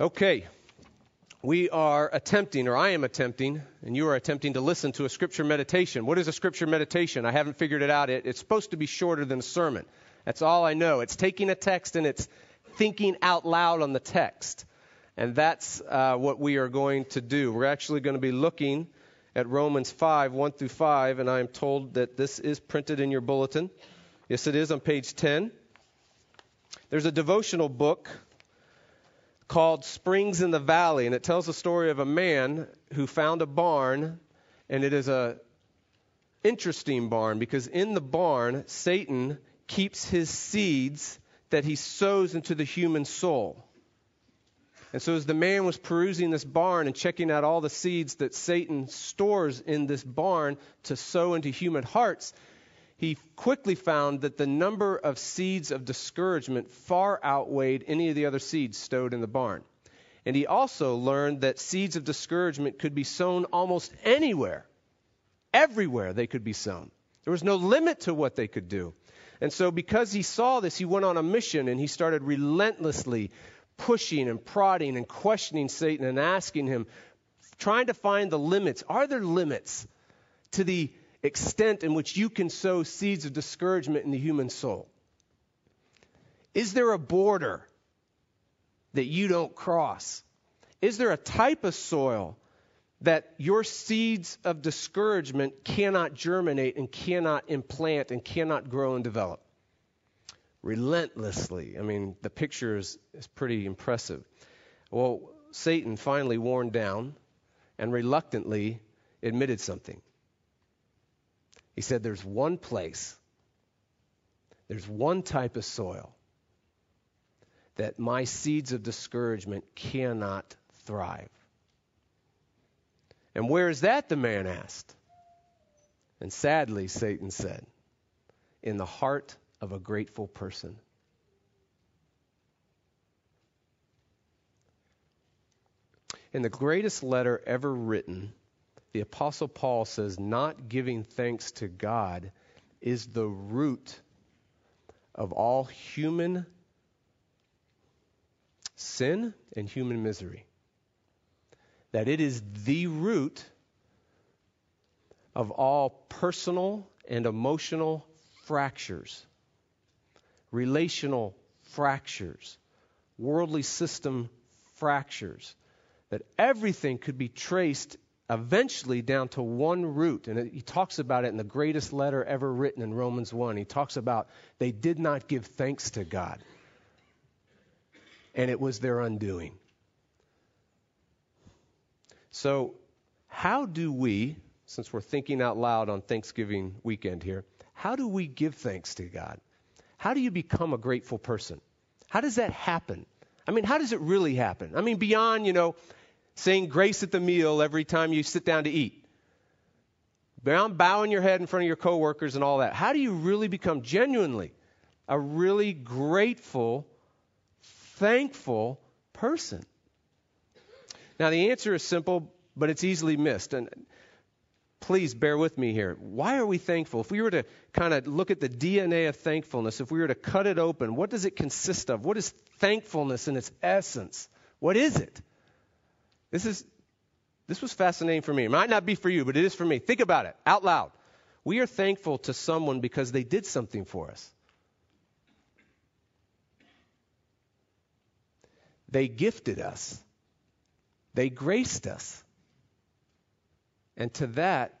Okay. We are attempting, or I am attempting, and you are attempting to listen to a scripture meditation. What is a scripture meditation? I haven't figured it out. It, it's supposed to be shorter than a sermon. That's all I know. It's taking a text and it's thinking out loud on the text. And that's uh, what we are going to do. We're actually going to be looking at Romans 5, 1 through 5, and I am told that this is printed in your bulletin. Yes, it is on page 10. There's a devotional book called Springs in the Valley, and it tells the story of a man who found a barn, and it is a interesting barn because in the barn Satan keeps his seeds that he sows into the human soul. And so, as the man was perusing this barn and checking out all the seeds that Satan stores in this barn to sow into human hearts, he quickly found that the number of seeds of discouragement far outweighed any of the other seeds stowed in the barn. And he also learned that seeds of discouragement could be sown almost anywhere. Everywhere they could be sown. There was no limit to what they could do. And so, because he saw this, he went on a mission and he started relentlessly pushing and prodding and questioning Satan and asking him, trying to find the limits. Are there limits to the extent in which you can sow seeds of discouragement in the human soul? Is there a border that you don't cross? Is there a type of soil that your seeds of discouragement cannot germinate and cannot implant and cannot grow and develop? Relentlessly. I mean, the picture is, is pretty impressive. Well, Satan finally worn down and reluctantly admitted something. He said, There's one place, there's one type of soil that my seeds of discouragement cannot thrive. And where is that? the man asked. And sadly, Satan said, In the heart of a grateful person. In the greatest letter ever written, the Apostle Paul says, not giving thanks to God is the root of all human sin and human misery. That it is the root of all personal and emotional fractures, relational fractures, worldly system fractures. That everything could be traced eventually down to one root. And he talks about it in the greatest letter ever written in Romans 1. He talks about they did not give thanks to God, and it was their undoing. So, how do we, since we're thinking out loud on Thanksgiving weekend here, how do we give thanks to God? How do you become a grateful person? How does that happen? I mean, how does it really happen? I mean, beyond, you know, saying grace at the meal every time you sit down to eat. Bowing your head in front of your coworkers and all that. How do you really become genuinely a really grateful, thankful person? Now, the answer is simple, but it's easily missed. And please bear with me here. Why are we thankful? If we were to kind of look at the DNA of thankfulness, if we were to cut it open, what does it consist of? What is thankfulness in its essence? What is it? This is this was fascinating for me. It might not be for you, but it is for me. Think about it out loud. We are thankful to someone because they did something for us. They gifted us. They graced us. And to that,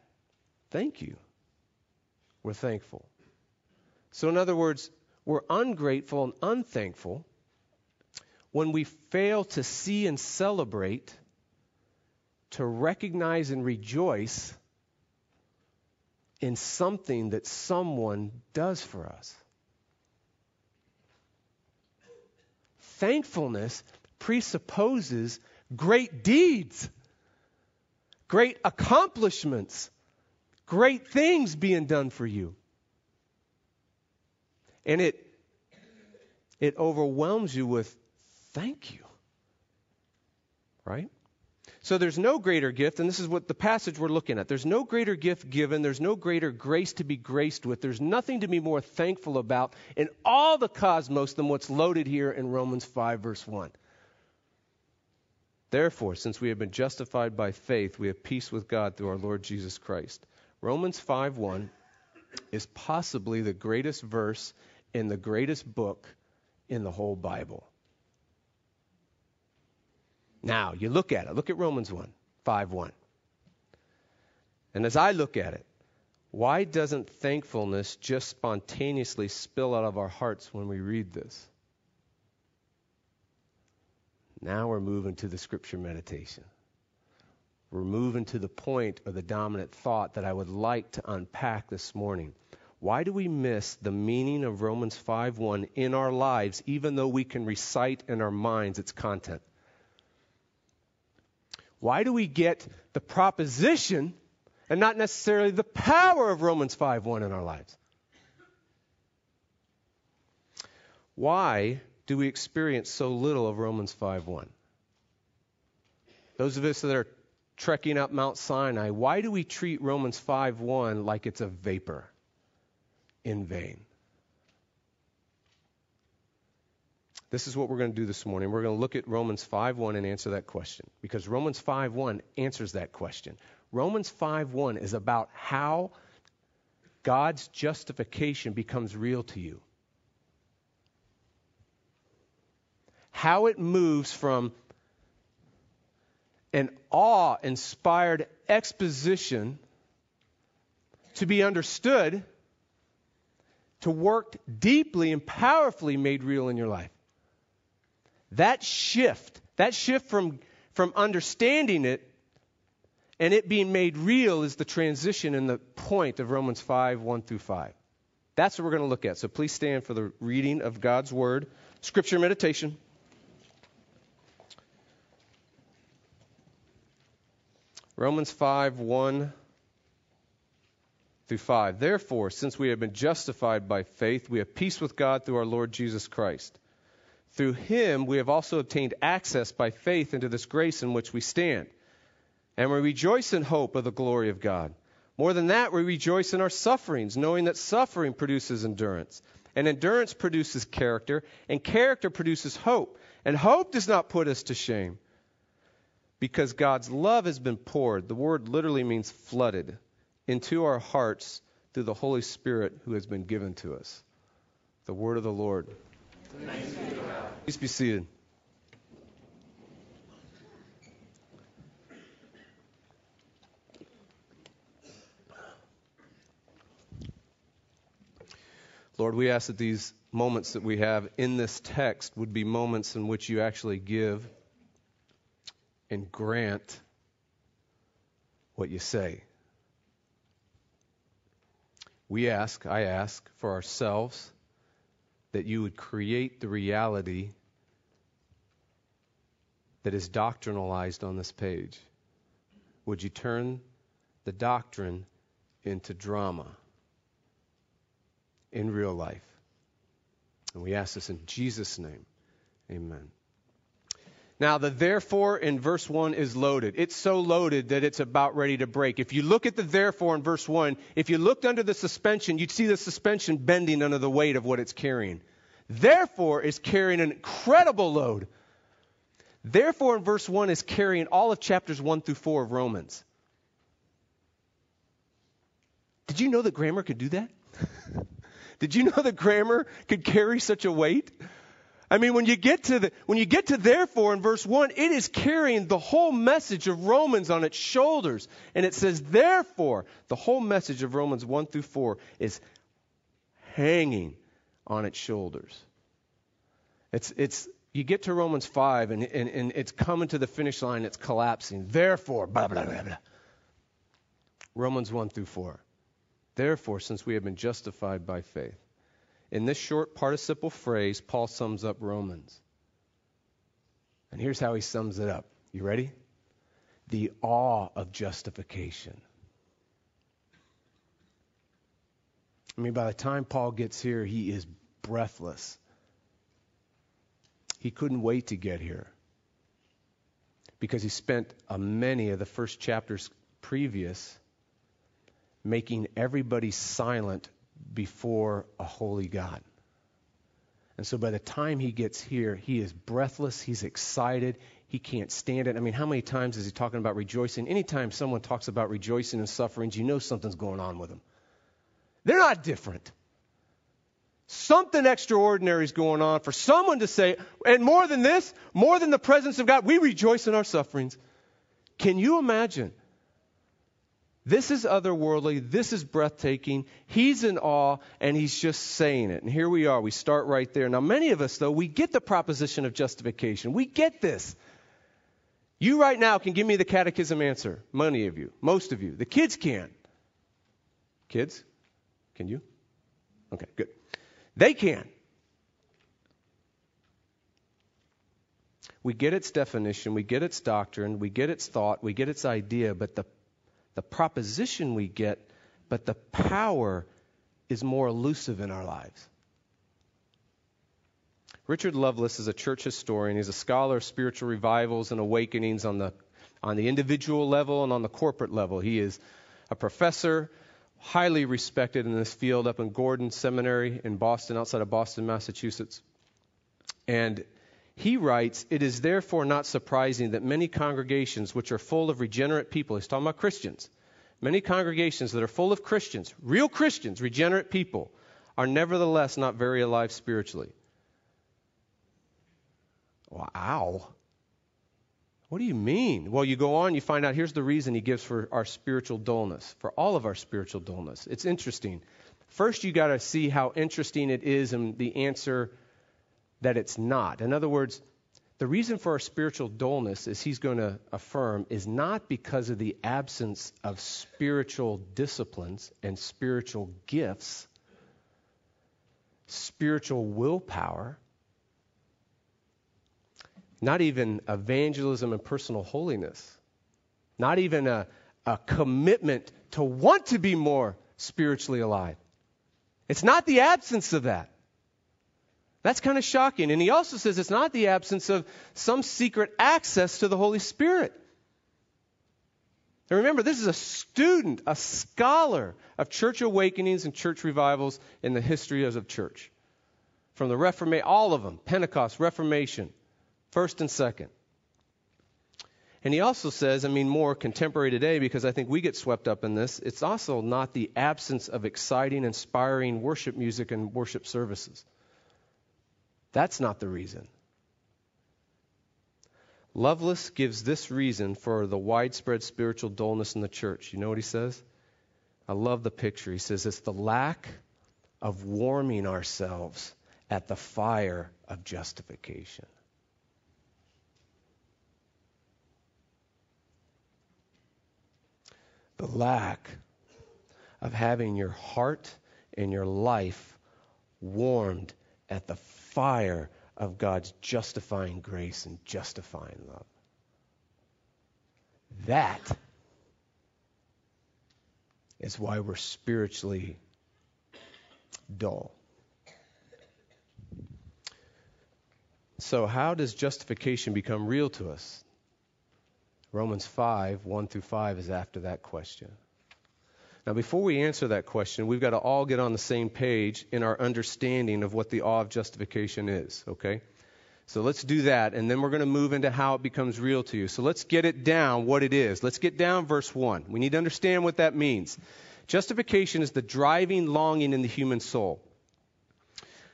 thank you. We're thankful. So, in other words, we're ungrateful and unthankful when we fail to see and celebrate to recognize and rejoice in something that someone does for us. Thankfulness presupposes great deeds, great accomplishments, great things being done for you. And it it overwhelms you with thank you. Right? So there's no greater gift, and this is what the passage we're looking at. There's no greater gift given. There's no greater grace to be graced with. There's nothing to be more thankful about in all the cosmos than what's loaded here in Romans 5, verse 1. Therefore, since we have been justified by faith, we have peace with God through our Lord Jesus Christ. Romans 5:1 is possibly the greatest verse in the greatest book in the whole Bible. Now, you look at it. Look at Romans 1, 5 1. And as I look at it, why doesn't thankfulness just spontaneously spill out of our hearts when we read this? Now we're moving to the scripture meditation. We're moving to the point or the dominant thought that I would like to unpack this morning. Why do we miss the meaning of Romans 5:1 in our lives even though we can recite in our minds its content? Why do we get the proposition and not necessarily the power of Romans 5:1 in our lives? Why do we experience so little of Romans 5:1? Those of us that are trekking up Mount Sinai, why do we treat Romans 5:1 like it's a vapor in vain? This is what we're going to do this morning. We're going to look at Romans 5:1 and answer that question because Romans 5:1 answers that question. Romans 5:1 is about how God's justification becomes real to you. how it moves from an awe inspired exposition to be understood to work deeply and powerfully made real in your life. That shift, that shift from, from understanding it and it being made real is the transition and the point of Romans 5 1 through 5. That's what we're going to look at. So please stand for the reading of God's Word, Scripture meditation. Romans 5 1 through 5. Therefore, since we have been justified by faith, we have peace with God through our Lord Jesus Christ. Through him, we have also obtained access by faith into this grace in which we stand. And we rejoice in hope of the glory of God. More than that, we rejoice in our sufferings, knowing that suffering produces endurance. And endurance produces character, and character produces hope. And hope does not put us to shame because God's love has been poured, the word literally means flooded, into our hearts through the Holy Spirit who has been given to us. The word of the Lord. Please be seated. Lord, we ask that these moments that we have in this text would be moments in which you actually give and grant what you say. We ask, I ask, for ourselves that you would create the reality that is doctrinalized on this page. Would you turn the doctrine into drama in real life? And we ask this in Jesus' name. Amen. Now, the therefore in verse 1 is loaded. It's so loaded that it's about ready to break. If you look at the therefore in verse 1, if you looked under the suspension, you'd see the suspension bending under the weight of what it's carrying. Therefore is carrying an incredible load. Therefore, in verse 1, is carrying all of chapters 1 through 4 of Romans. Did you know that grammar could do that? Did you know that grammar could carry such a weight? I mean, when you get to the, when you get to therefore in verse 1, it is carrying the whole message of Romans on its shoulders. And it says, therefore, the whole message of Romans 1 through 4 is hanging on its shoulders. It's, it's, you get to Romans 5 and, and, and it's coming to the finish line, it's collapsing. Therefore, blah, blah, blah, blah. Romans 1 through 4. Therefore, since we have been justified by faith, in this short participle phrase, Paul sums up Romans. And here's how he sums it up. You ready? The awe of justification. I mean, by the time Paul gets here, he is breathless. He couldn't wait to get here because he spent uh, many of the first chapters previous making everybody silent before a holy God. And so by the time he gets here, he is breathless, he's excited, he can't stand it. I mean, how many times is he talking about rejoicing? Anytime someone talks about rejoicing and sufferings, you know something's going on with them. They're not different. Something extraordinary is going on for someone to say, and more than this, more than the presence of God, we rejoice in our sufferings. Can you imagine? This is otherworldly. This is breathtaking. He's in awe, and he's just saying it. And here we are. We start right there. Now, many of us, though, we get the proposition of justification. We get this. You right now can give me the catechism answer. Many of you. Most of you. The kids can. Kids? Can you? Okay, good. They can. We get its definition, we get its doctrine, we get its thought, we get its idea, but the, the proposition we get, but the power is more elusive in our lives. Richard Lovelace is a church historian. He's a scholar of spiritual revivals and awakenings on the, on the individual level and on the corporate level. He is a professor highly respected in this field up in Gordon Seminary in Boston, outside of Boston, Massachusetts. And he writes, It is therefore not surprising that many congregations which are full of regenerate people, he's talking about Christians, many congregations that are full of Christians, real Christians, regenerate people, are nevertheless not very alive spiritually. Wow. What do you mean? Well, you go on, you find out here's the reason he gives for our spiritual dullness, for all of our spiritual dullness. It's interesting. First, you got to see how interesting it is and the answer that it's not. In other words, the reason for our spiritual dullness, as he's going to affirm, is not because of the absence of spiritual disciplines and spiritual gifts, spiritual willpower not even evangelism and personal holiness, not even a, a commitment to want to be more spiritually alive. It's not the absence of that. That's kind of shocking. And he also says it's not the absence of some secret access to the Holy Spirit. And remember, this is a student, a scholar of church awakenings and church revivals in the history of the church. From the Reformation, all of them, Pentecost, Reformation, First and second. And he also says, I mean, more contemporary today, because I think we get swept up in this, it's also not the absence of exciting, inspiring worship music and worship services. That's not the reason. Lovelace gives this reason for the widespread spiritual dullness in the church. You know what he says? I love the picture. He says it's the lack of warming ourselves at the fire of justification. the lack of having your heart and your life warmed at the fire of God's justifying grace and justifying love. That is why we're spiritually dull. So, how does justification become real to us? Romans 5, 1 through 5 is after that question. Now, before we answer that question, we've got to all get on the same page in our understanding of what the awe of justification is, okay? So let's do that, and then we're going to move into how it becomes real to you. So let's get it down what it is. Let's get down verse 1. We need to understand what that means. Justification is the driving longing in the human soul.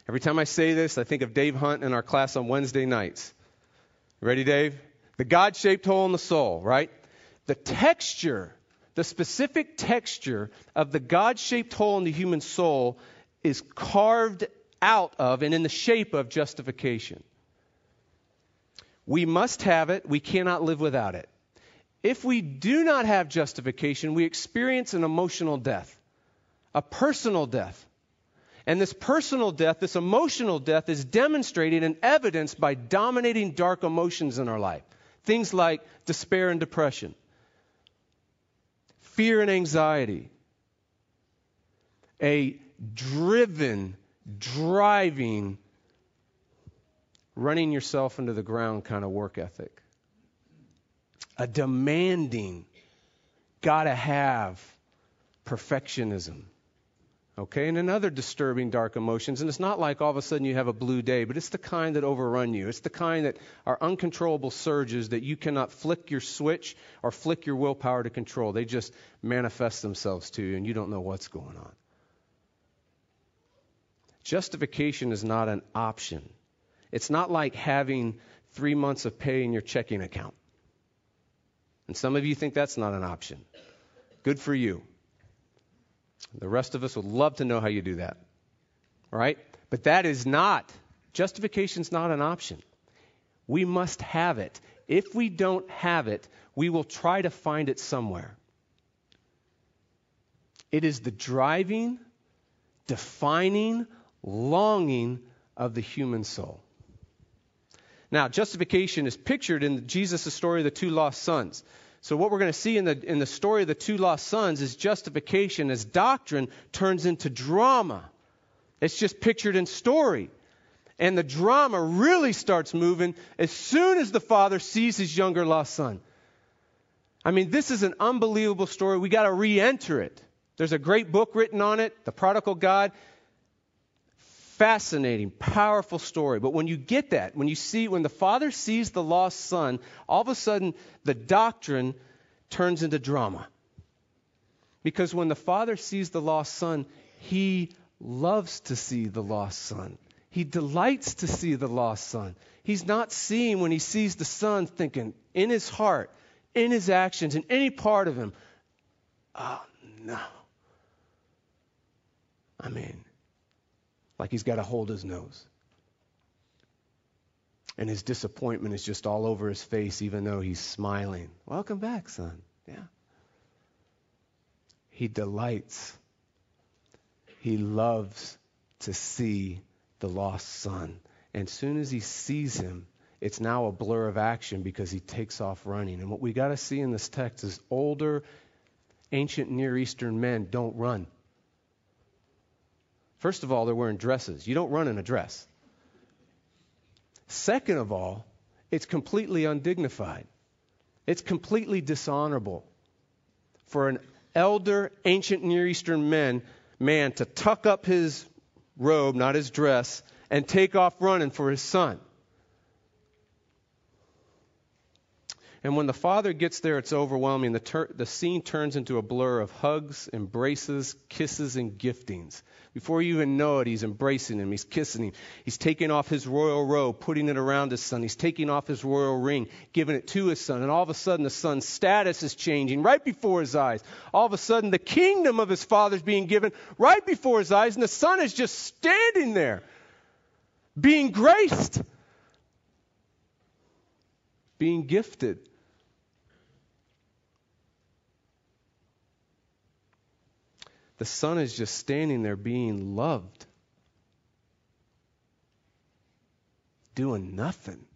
Every time I say this, I think of Dave Hunt in our class on Wednesday nights. Ready, Dave? The God shaped hole in the soul, right? The texture, the specific texture of the God shaped hole in the human soul is carved out of and in the shape of justification. We must have it, we cannot live without it. If we do not have justification, we experience an emotional death, a personal death. And this personal death, this emotional death, is demonstrated and evidenced by dominating dark emotions in our life. Things like despair and depression, fear and anxiety, a driven, driving, running yourself into the ground kind of work ethic, a demanding, gotta have perfectionism. Okay, and another disturbing dark emotions. And it's not like all of a sudden you have a blue day, but it's the kind that overrun you. It's the kind that are uncontrollable surges that you cannot flick your switch or flick your willpower to control. They just manifest themselves to you, and you don't know what's going on. Justification is not an option. It's not like having three months of pay in your checking account. And some of you think that's not an option. Good for you. The rest of us would love to know how you do that. Right? But that is not, justification is not an option. We must have it. If we don't have it, we will try to find it somewhere. It is the driving, defining, longing of the human soul. Now, justification is pictured in Jesus' story of the two lost sons. So what we're going to see in the in the story of the two lost sons is justification as doctrine turns into drama. It's just pictured in story. And the drama really starts moving as soon as the father sees his younger lost son. I mean, this is an unbelievable story. We got to re-enter it. There's a great book written on it, The Prodigal God fascinating, powerful story. But when you get that, when you see, when the father sees the lost son, all of a sudden the doctrine turns into drama. Because when the father sees the lost son, he loves to see the lost son. He delights to see the lost son. He's not seeing when he sees the son thinking in his heart, in his actions, in any part of him, oh no. I mean, like he's got to hold his nose. And his disappointment is just all over his face, even though he's smiling. Welcome back, son. Yeah. He delights, he loves to see the lost son. And as soon as he sees him, it's now a blur of action because he takes off running. And what we got to see in this text is older, ancient Near Eastern men don't run. First of all, they're wearing dresses. You don't run in a dress. Second of all, it's completely undignified. It's completely dishonorable for an elder, ancient Near Eastern man, man to tuck up his robe, not his dress, and take off running for his son. And when the father gets there, it's overwhelming. The, ter- the scene turns into a blur of hugs, embraces, kisses, and giftings. Before you even know it, he's embracing him. He's kissing him. He's taking off his royal robe, putting it around his son. He's taking off his royal ring, giving it to his son. And all of a sudden, the son's status is changing right before his eyes. All of a sudden, the kingdom of his father is being given right before his eyes. And the son is just standing there, being graced, being gifted. The son is just standing there being loved, doing nothing.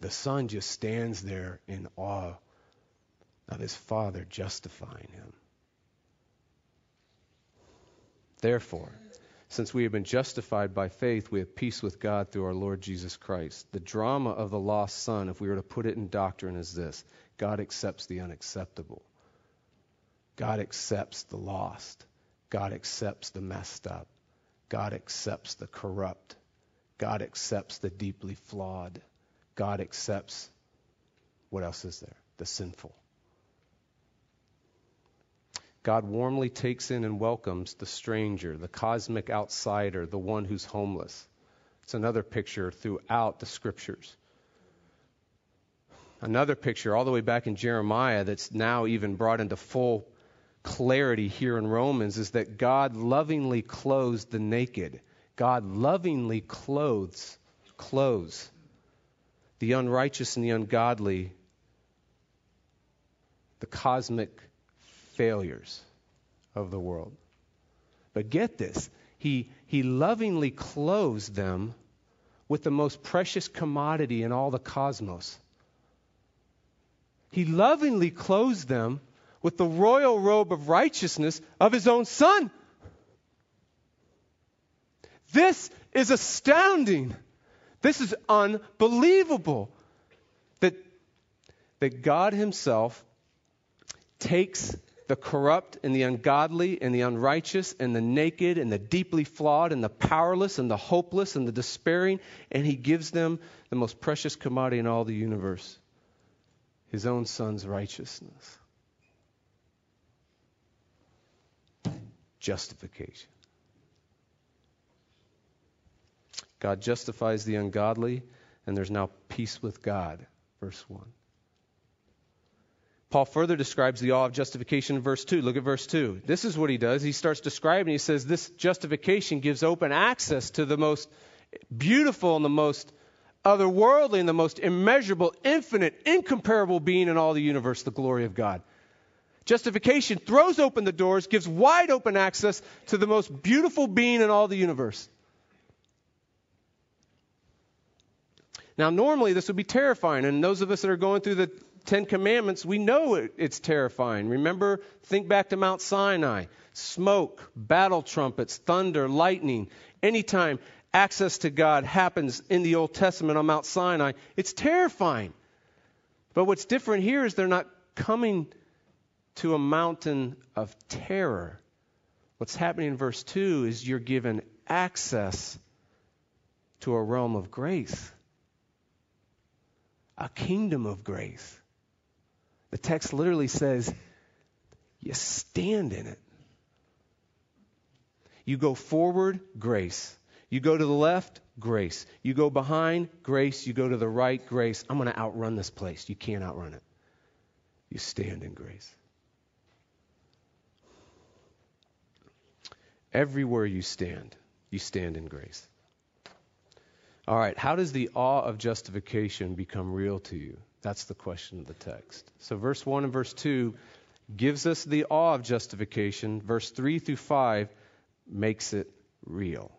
The son just stands there in awe of his father justifying him. Therefore, since we have been justified by faith, we have peace with God through our Lord Jesus Christ. The drama of the lost son, if we were to put it in doctrine, is this God accepts the unacceptable. God accepts the lost. God accepts the messed up. God accepts the corrupt. God accepts the deeply flawed. God accepts, what else is there? The sinful. God warmly takes in and welcomes the stranger, the cosmic outsider, the one who's homeless. It's another picture throughout the scriptures another picture all the way back in Jeremiah that's now even brought into full clarity here in Romans is that God lovingly clothes the naked. God lovingly clothes, clothes the unrighteous and the ungodly, the cosmic failures of the world. But get this, he, he lovingly clothes them with the most precious commodity in all the cosmos he lovingly clothes them with the royal robe of righteousness of his own son. This is astounding. This is unbelievable that, that God Himself takes the corrupt and the ungodly and the unrighteous and the naked and the deeply flawed and the powerless and the hopeless and the despairing, and he gives them the most precious commodity in all the universe his own son's righteousness. Justification. God justifies the ungodly, and there's now peace with God. Verse 1. Paul further describes the awe of justification in verse 2. Look at verse 2. This is what he does. He starts describing, he says, This justification gives open access to the most beautiful and the most otherworldly and the most immeasurable, infinite, incomparable being in all the universe, the glory of God. Justification throws open the doors, gives wide open access to the most beautiful being in all the universe. Now, normally this would be terrifying, and those of us that are going through the Ten Commandments, we know it, it's terrifying. Remember, think back to Mount Sinai smoke, battle trumpets, thunder, lightning. Anytime access to God happens in the Old Testament on Mount Sinai, it's terrifying. But what's different here is they're not coming to a mountain of terror. What's happening in verse 2 is you're given access to a realm of grace, a kingdom of grace. The text literally says, you stand in it. You go forward, grace. You go to the left, grace. You go behind, grace. You go to the right, grace. I'm going to outrun this place. You can't outrun it. You stand in grace. Everywhere you stand, you stand in grace. All right, how does the awe of justification become real to you? That's the question of the text. So, verse 1 and verse 2 gives us the awe of justification. Verse 3 through 5 makes it real.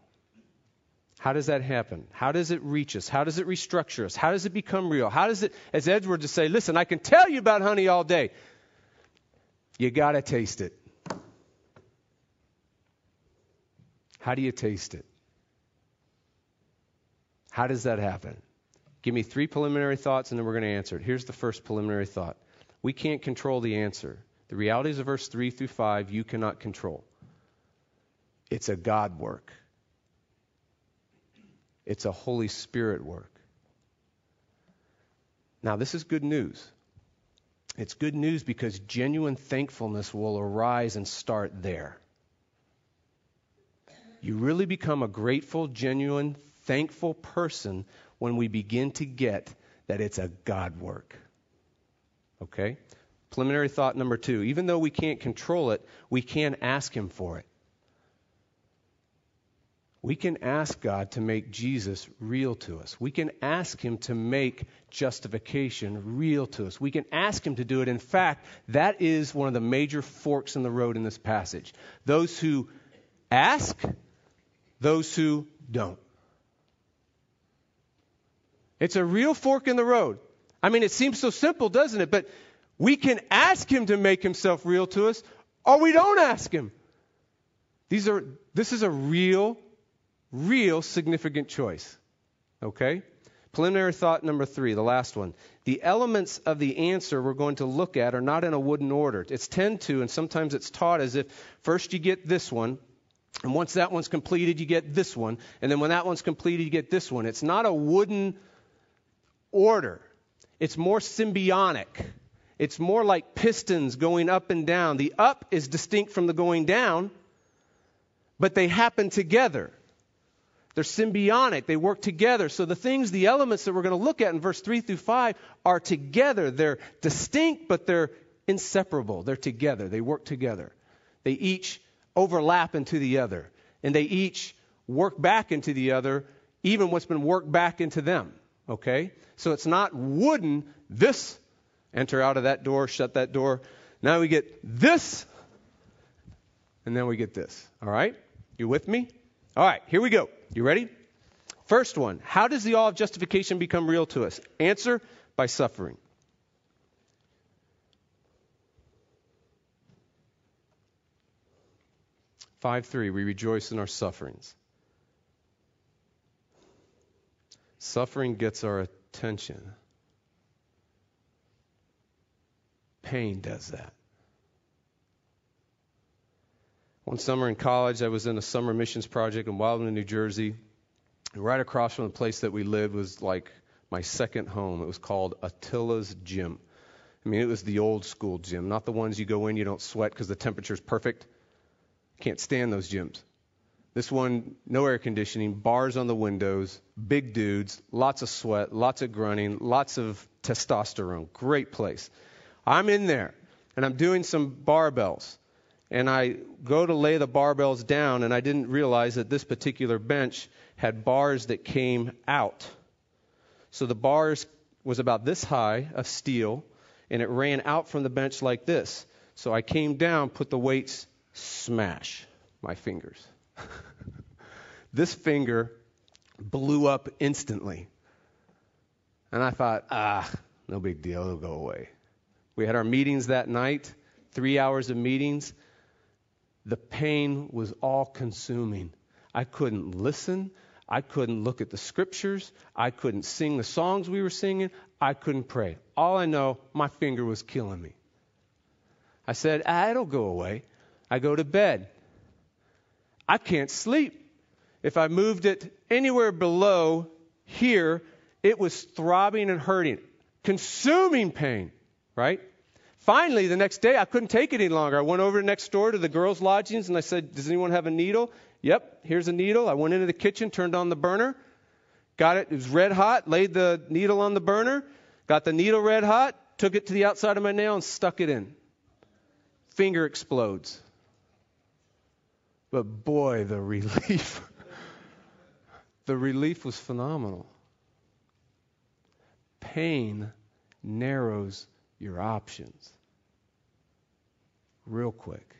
How does that happen? How does it reach us? How does it restructure us? How does it become real? How does it, as Edwards to say, listen, I can tell you about honey all day. You got to taste it. How do you taste it? How does that happen? Give me three preliminary thoughts and then we're going to answer it. Here's the first preliminary thought we can't control the answer. The realities of verse 3 through 5 you cannot control. It's a God work, it's a Holy Spirit work. Now, this is good news. It's good news because genuine thankfulness will arise and start there. You really become a grateful, genuine, thankful person when we begin to get that it's a God work. Okay? Preliminary thought number two even though we can't control it, we can ask Him for it. We can ask God to make Jesus real to us. We can ask Him to make justification real to us. We can ask Him to do it. In fact, that is one of the major forks in the road in this passage. Those who ask, those who don't. It's a real fork in the road. I mean, it seems so simple, doesn't it? But we can ask him to make himself real to us, or we don't ask him. These are, this is a real, real significant choice. Okay? Preliminary thought number three, the last one. The elements of the answer we're going to look at are not in a wooden order. It's tend to, and sometimes it's taught as if first you get this one, and once that one's completed, you get this one, and then when that one's completed, you get this one. It's not a wooden order. It's more symbiotic. It's more like pistons going up and down. The up is distinct from the going down, but they happen together. They're symbiotic. They work together. So the things, the elements that we're going to look at in verse 3 through 5 are together. They're distinct, but they're inseparable. They're together. They work together. They each overlap into the other. And they each work back into the other, even what's been worked back into them. Okay? So it's not wooden, this, enter out of that door, shut that door. Now we get this, and then we get this. All right? You with me? All right, here we go. You ready? First one How does the awe of justification become real to us? Answer by suffering. Five three, we rejoice in our sufferings. Suffering gets our attention. Pain does that. One summer in college, I was in a summer missions project in Wildwood, New Jersey. Right across from the place that we lived was like my second home. It was called Attila's Gym. I mean, it was the old school gym, not the ones you go in, you don't sweat because the temperature's perfect. Can't stand those gyms. This one, no air conditioning, bars on the windows, big dudes, lots of sweat, lots of grunting, lots of testosterone. Great place. I'm in there, and I'm doing some barbells. And I go to lay the barbells down, and I didn't realize that this particular bench had bars that came out. So the bars was about this high of steel, and it ran out from the bench like this. So I came down, put the weights, smash my fingers. this finger blew up instantly. And I thought, ah, no big deal, it'll go away. We had our meetings that night, three hours of meetings. The pain was all consuming. I couldn't listen. I couldn't look at the scriptures. I couldn't sing the songs we were singing. I couldn't pray. All I know, my finger was killing me. I said, ah, it'll go away. I go to bed. I can't sleep. If I moved it anywhere below here, it was throbbing and hurting, consuming pain, right? Finally, the next day, I couldn't take it any longer. I went over next door to the girls' lodgings and I said, Does anyone have a needle? Yep, here's a needle. I went into the kitchen, turned on the burner, got it. It was red hot, laid the needle on the burner, got the needle red hot, took it to the outside of my nail and stuck it in. Finger explodes. But boy, the relief. the relief was phenomenal. Pain narrows your options real quick.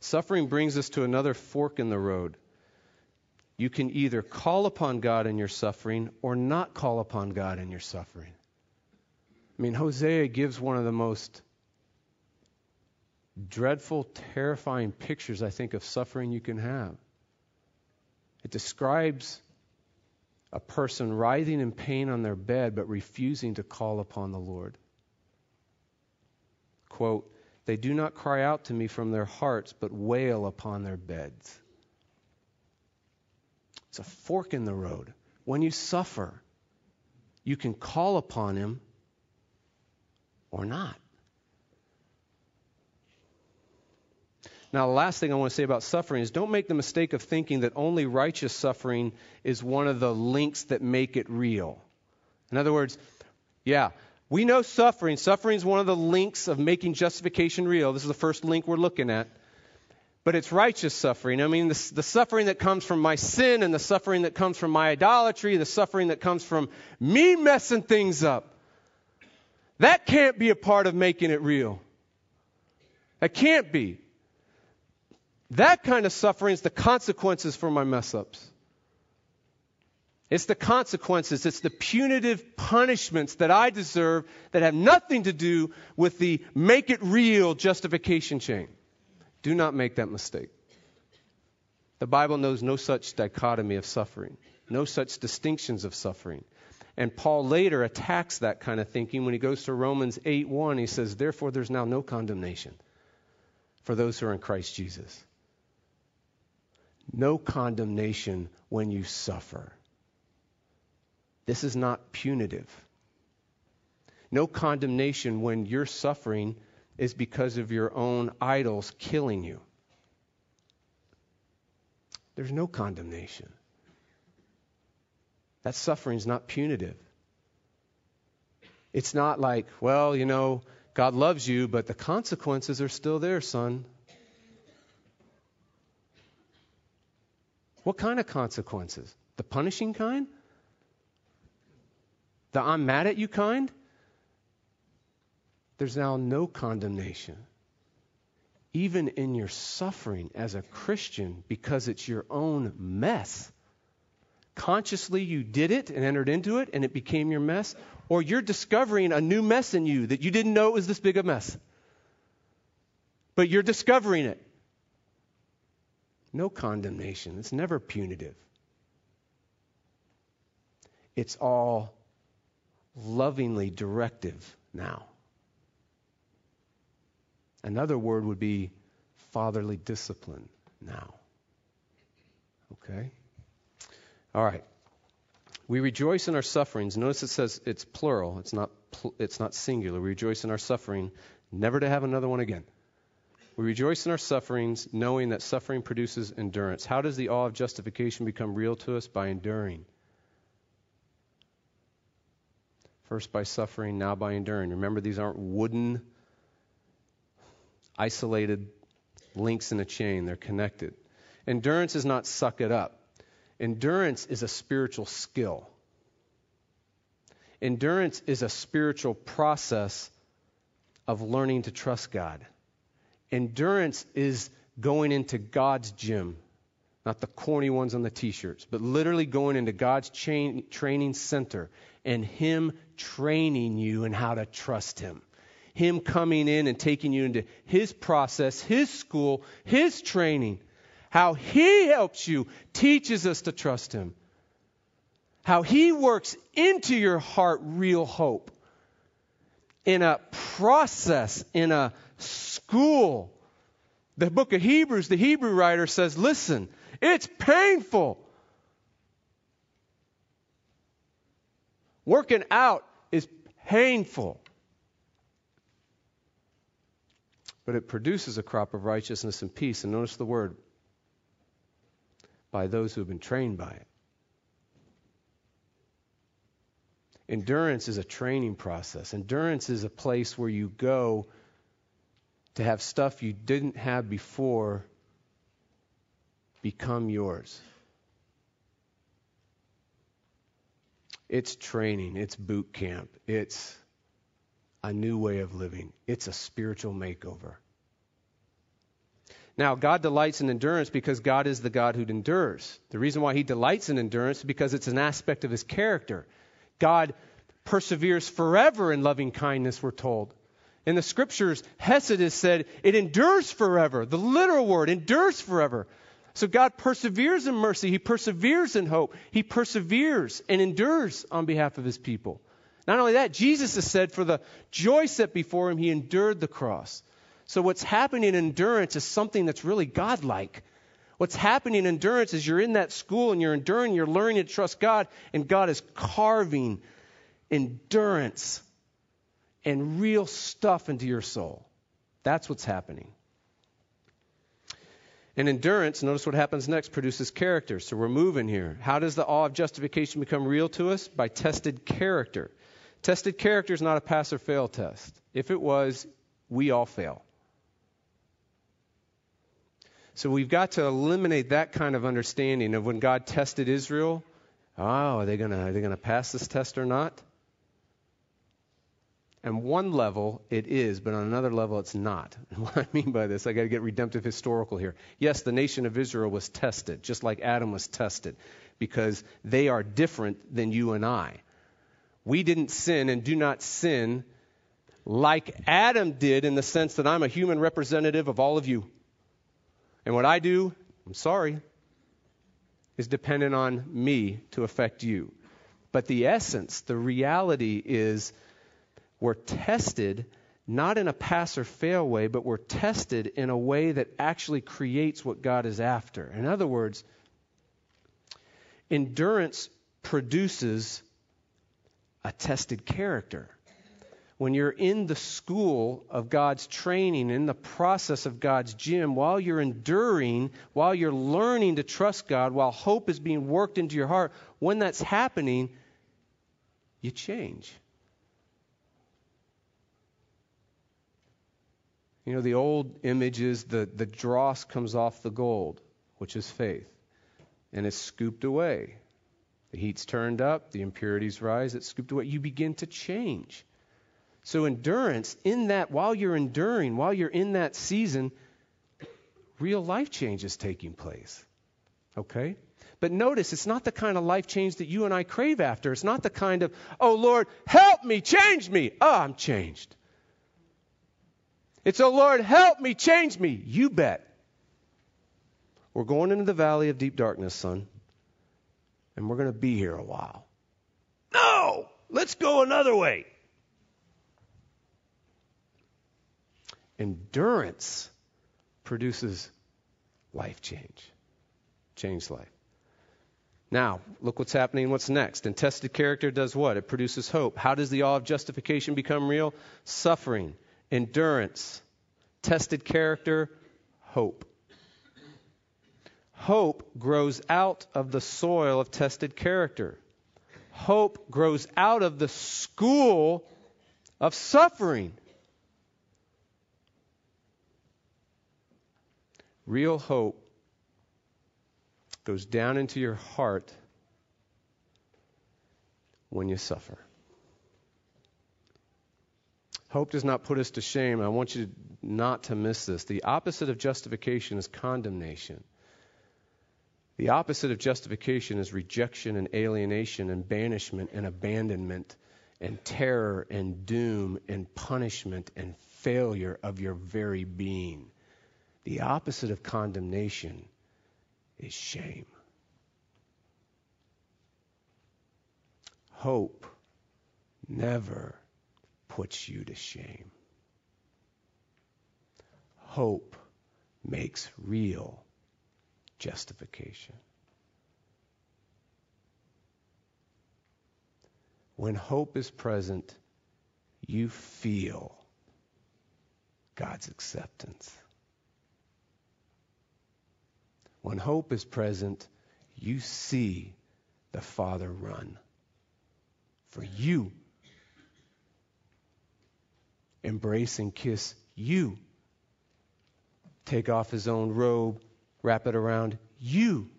Suffering brings us to another fork in the road. You can either call upon God in your suffering or not call upon God in your suffering. I mean, Hosea gives one of the most dreadful, terrifying pictures, I think, of suffering you can have. It describes a person writhing in pain on their bed but refusing to call upon the Lord. Quote, they do not cry out to me from their hearts, but wail upon their beds. It's a fork in the road. When you suffer, you can call upon Him or not. Now, the last thing I want to say about suffering is don't make the mistake of thinking that only righteous suffering is one of the links that make it real. In other words, yeah, we know suffering. Suffering is one of the links of making justification real. This is the first link we're looking at. But it's righteous suffering. I mean, the, the, suffering that comes from my sin and the suffering that comes from my idolatry, the suffering that comes from me messing things up. That can't be a part of making it real. That can't be. That kind of suffering is the consequences for my mess ups. It's the consequences, it's the punitive punishments that I deserve that have nothing to do with the make it real justification chain. Do not make that mistake. The Bible knows no such dichotomy of suffering, no such distinctions of suffering. And Paul later attacks that kind of thinking when he goes to Romans 8:1. He says, "Therefore there's now no condemnation for those who are in Christ Jesus." No condemnation when you suffer. This is not punitive. No condemnation when your suffering is because of your own idols killing you. There's no condemnation. That suffering is not punitive. It's not like, well, you know, God loves you, but the consequences are still there, son. What kind of consequences? The punishing kind? The I'm mad at you kind, there's now no condemnation. Even in your suffering as a Christian, because it's your own mess. Consciously, you did it and entered into it, and it became your mess, or you're discovering a new mess in you that you didn't know it was this big a mess. But you're discovering it. No condemnation. It's never punitive. It's all lovingly directive now. Another word would be fatherly discipline now. Okay? All right. We rejoice in our sufferings. Notice it says it's plural. It's not pl- it's not singular. We rejoice in our suffering, never to have another one again. We rejoice in our sufferings, knowing that suffering produces endurance. How does the awe of justification become real to us? By enduring. First by suffering, now by enduring. Remember, these aren't wooden, isolated links in a chain, they're connected. Endurance is not suck it up, endurance is a spiritual skill. Endurance is a spiritual process of learning to trust God. Endurance is going into God's gym, not the corny ones on the t shirts, but literally going into God's training center and Him training you in how to trust Him. Him coming in and taking you into His process, His school, His training. How He helps you, teaches us to trust Him. How He works into your heart real hope. In a process, in a school. The book of Hebrews, the Hebrew writer says, listen, it's painful. Working out is painful. But it produces a crop of righteousness and peace. And notice the word by those who have been trained by it. Endurance is a training process. Endurance is a place where you go to have stuff you didn't have before become yours. It's training, it's boot camp, it's a new way of living, it's a spiritual makeover. Now, God delights in endurance because God is the God who endures. The reason why He delights in endurance is because it's an aspect of His character. God perseveres forever in loving kindness, we're told. In the scriptures, Hesed is said, it endures forever. The literal word, endures forever. So God perseveres in mercy. He perseveres in hope. He perseveres and endures on behalf of his people. Not only that, Jesus has said, for the joy set before him, he endured the cross. So what's happening in endurance is something that's really godlike. What's happening in endurance is you're in that school and you're enduring, you're learning to trust God, and God is carving endurance and real stuff into your soul. That's what's happening. And endurance, notice what happens next, produces character. So we're moving here. How does the awe of justification become real to us? By tested character. Tested character is not a pass or fail test. If it was, we all fail. So we've got to eliminate that kind of understanding of when God tested Israel. Oh, are they to pass this test or not? And one level it is, but on another level it's not. And what I mean by this, I got to get redemptive historical here. Yes, the nation of Israel was tested, just like Adam was tested, because they are different than you and I. We didn't sin and do not sin like Adam did in the sense that I'm a human representative of all of you. And what I do, I'm sorry, is dependent on me to affect you. But the essence, the reality is we're tested not in a pass or fail way, but we're tested in a way that actually creates what God is after. In other words, endurance produces a tested character. When you're in the school of God's training, in the process of God's gym, while you're enduring, while you're learning to trust God, while hope is being worked into your heart, when that's happening, you change. You know, the old image is the, the dross comes off the gold, which is faith, and it's scooped away. The heat's turned up, the impurities rise, it's scooped away. You begin to change. So, endurance, in that, while you're enduring, while you're in that season, real life change is taking place. Okay? But notice, it's not the kind of life change that you and I crave after. It's not the kind of, oh Lord, help me, change me. Oh, I'm changed. It's, oh Lord, help me, change me. You bet. We're going into the valley of deep darkness, son, and we're going to be here a while. No, let's go another way. Endurance produces life change. Change life. Now, look what's happening. What's next? And tested character does what? It produces hope. How does the awe of justification become real? Suffering, endurance, tested character, hope. Hope grows out of the soil of tested character. Hope grows out of the school of suffering. Real hope goes down into your heart when you suffer. Hope does not put us to shame. I want you not to miss this. The opposite of justification is condemnation. The opposite of justification is rejection and alienation and banishment and abandonment and terror and doom and punishment and failure of your very being. The opposite of condemnation is shame. Hope never puts you to shame. Hope makes real justification. When hope is present, you feel God's acceptance. When hope is present, you see the Father run for you. Embrace and kiss you. Take off his own robe, wrap it around you.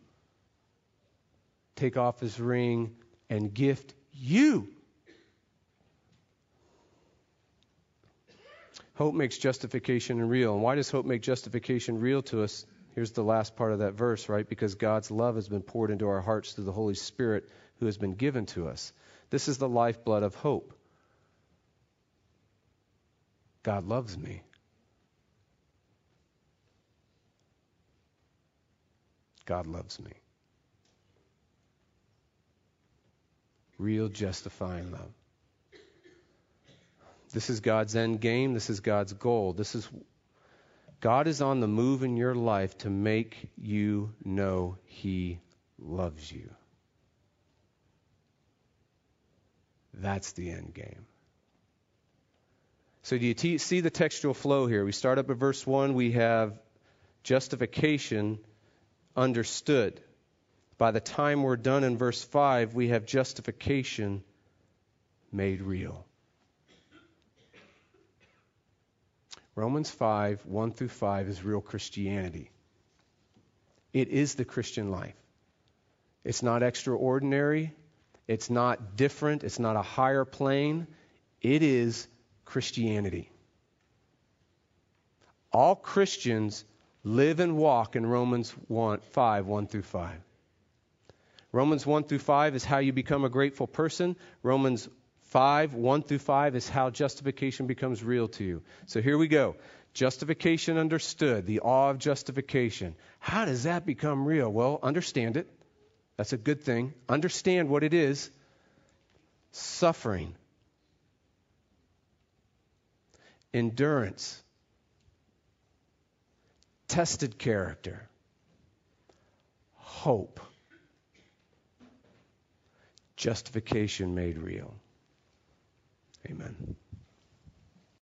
Take off his ring and gift you. Hope makes justification real. And why does hope make justification real to us? Here's the last part of that verse, right? Because God's love has been poured into our hearts through the Holy Spirit who has been given to us. This is the lifeblood of hope. God loves me. God loves me. Real justifying love. This is God's end game. This is God's goal. This is God is on the move in your life to make you know He loves you. That's the end game. So, do you t- see the textual flow here? We start up at verse 1, we have justification understood. By the time we're done in verse 5, we have justification made real. Romans 5, 1 through 5 is real Christianity. It is the Christian life. It's not extraordinary. It's not different. It's not a higher plane. It is Christianity. All Christians live and walk in Romans 1, 5, 1 through 5. Romans 1 through 5 is how you become a grateful person. Romans 5, 1 through 5 is how justification becomes real to you. So here we go. Justification understood, the awe of justification. How does that become real? Well, understand it. That's a good thing. Understand what it is. Suffering, endurance, tested character, hope, justification made real. Amen.